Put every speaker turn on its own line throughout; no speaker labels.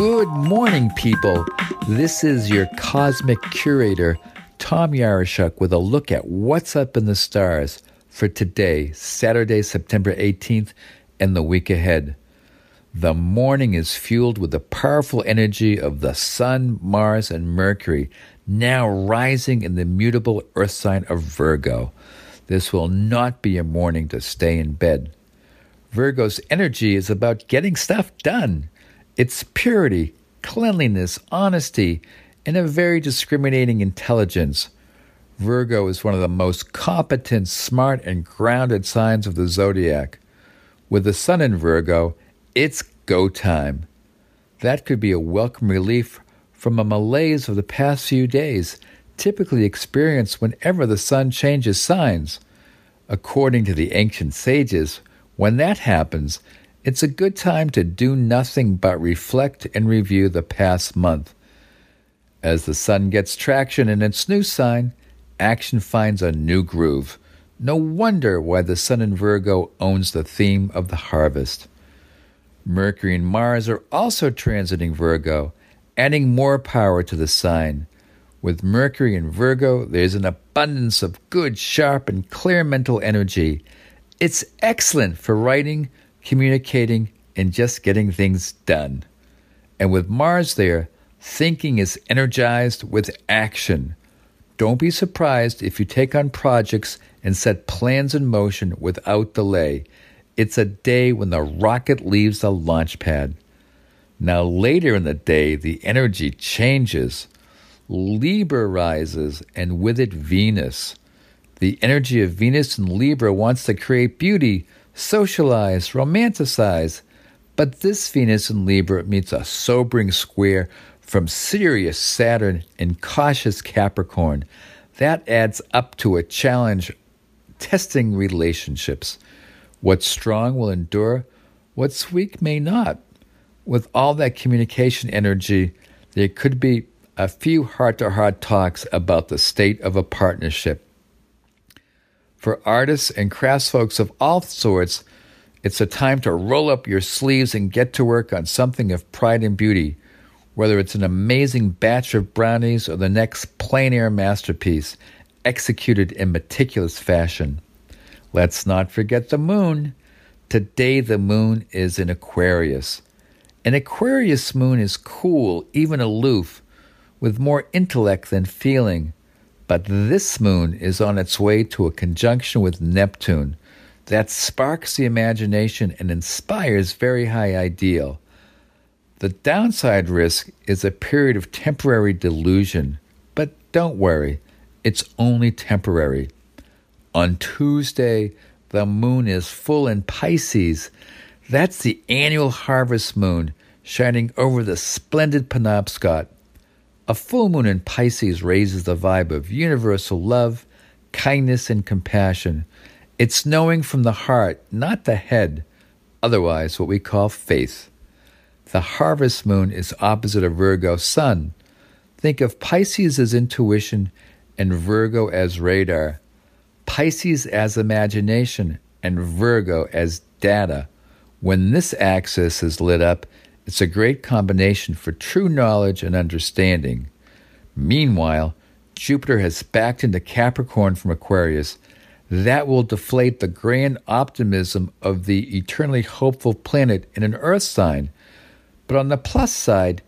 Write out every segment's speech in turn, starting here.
Good morning, people. This is your cosmic curator, Tom Yaroshuk, with a look at what's up in the stars for today, Saturday, September 18th, and the week ahead. The morning is fueled with the powerful energy of the Sun, Mars, and Mercury, now rising in the mutable earth sign of Virgo. This will not be a morning to stay in bed. Virgo's energy is about getting stuff done. It's purity, cleanliness, honesty, and a very discriminating intelligence. Virgo is one of the most competent, smart, and grounded signs of the zodiac. With the sun in Virgo, it's go time. That could be a welcome relief from a malaise of the past few days, typically experienced whenever the sun changes signs. According to the ancient sages, when that happens, it's a good time to do nothing but reflect and review the past month. As the sun gets traction in its new sign, action finds a new groove. No wonder why the sun in Virgo owns the theme of the harvest. Mercury and Mars are also transiting Virgo, adding more power to the sign. With Mercury in Virgo, there's an abundance of good, sharp, and clear mental energy. It's excellent for writing, communicating, and just getting things done. And with Mars there, thinking is energized with action. Don't be surprised if you take on projects and set plans in motion without delay. It's a day when the rocket leaves the launch pad. Now, later in the day, the energy changes. Libra rises, and with it, Venus. The energy of Venus and Libra wants to create beauty, socialize, romanticize. But this Venus in Libra meets a sobering square from serious Saturn and cautious Capricorn. That adds up to a challenge testing relationships. What's strong will endure, what's weak may not. With all that communication energy, there could be a few heart to heart talks about the state of a partnership. For artists and craftsfolks of all sorts, it's a time to roll up your sleeves and get to work on something of pride and beauty, whether it's an amazing batch of brownies or the next plein air masterpiece executed in meticulous fashion. Let's not forget the moon. Today, the moon is in Aquarius. An Aquarius moon is cool, even aloof, with more intellect than feeling. But this moon is on its way to a conjunction with Neptune that sparks the imagination and inspires very high ideal. The downside risk is a period of temporary delusion, but don't worry, it's only temporary. On Tuesday, the moon is full in Pisces. That's the annual harvest moon shining over the splendid Penobscot. A full moon in Pisces raises the vibe of universal love, kindness, and compassion. It's knowing from the heart, not the head, otherwise, what we call faith. The harvest moon is opposite of Virgo sun. Think of Pisces as intuition and Virgo as radar. Pisces as imagination and Virgo as data. When this axis is lit up, it's a great combination for true knowledge and understanding. Meanwhile, Jupiter has backed into Capricorn from Aquarius. That will deflate the grand optimism of the eternally hopeful planet in an Earth sign. But on the plus side,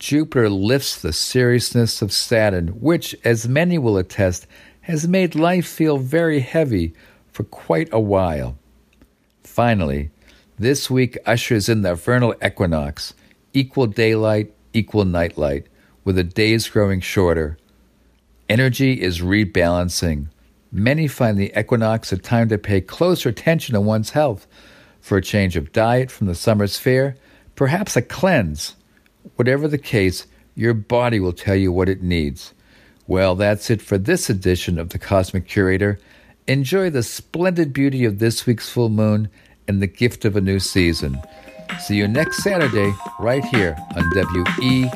Jupiter lifts the seriousness of Saturn, which, as many will attest, has made life feel very heavy for quite a while. Finally, this week ushers in the vernal equinox, equal daylight, equal nightlight, with the days growing shorter. Energy is rebalancing. Many find the equinox a time to pay closer attention to one's health, for a change of diet from the summer's fare, perhaps a cleanse. Whatever the case, your body will tell you what it needs. Well, that's it for this edition of the Cosmic Curator. Enjoy the splendid beauty of this week's full moon and the gift of a new season. See you next Saturday, right here on WERU.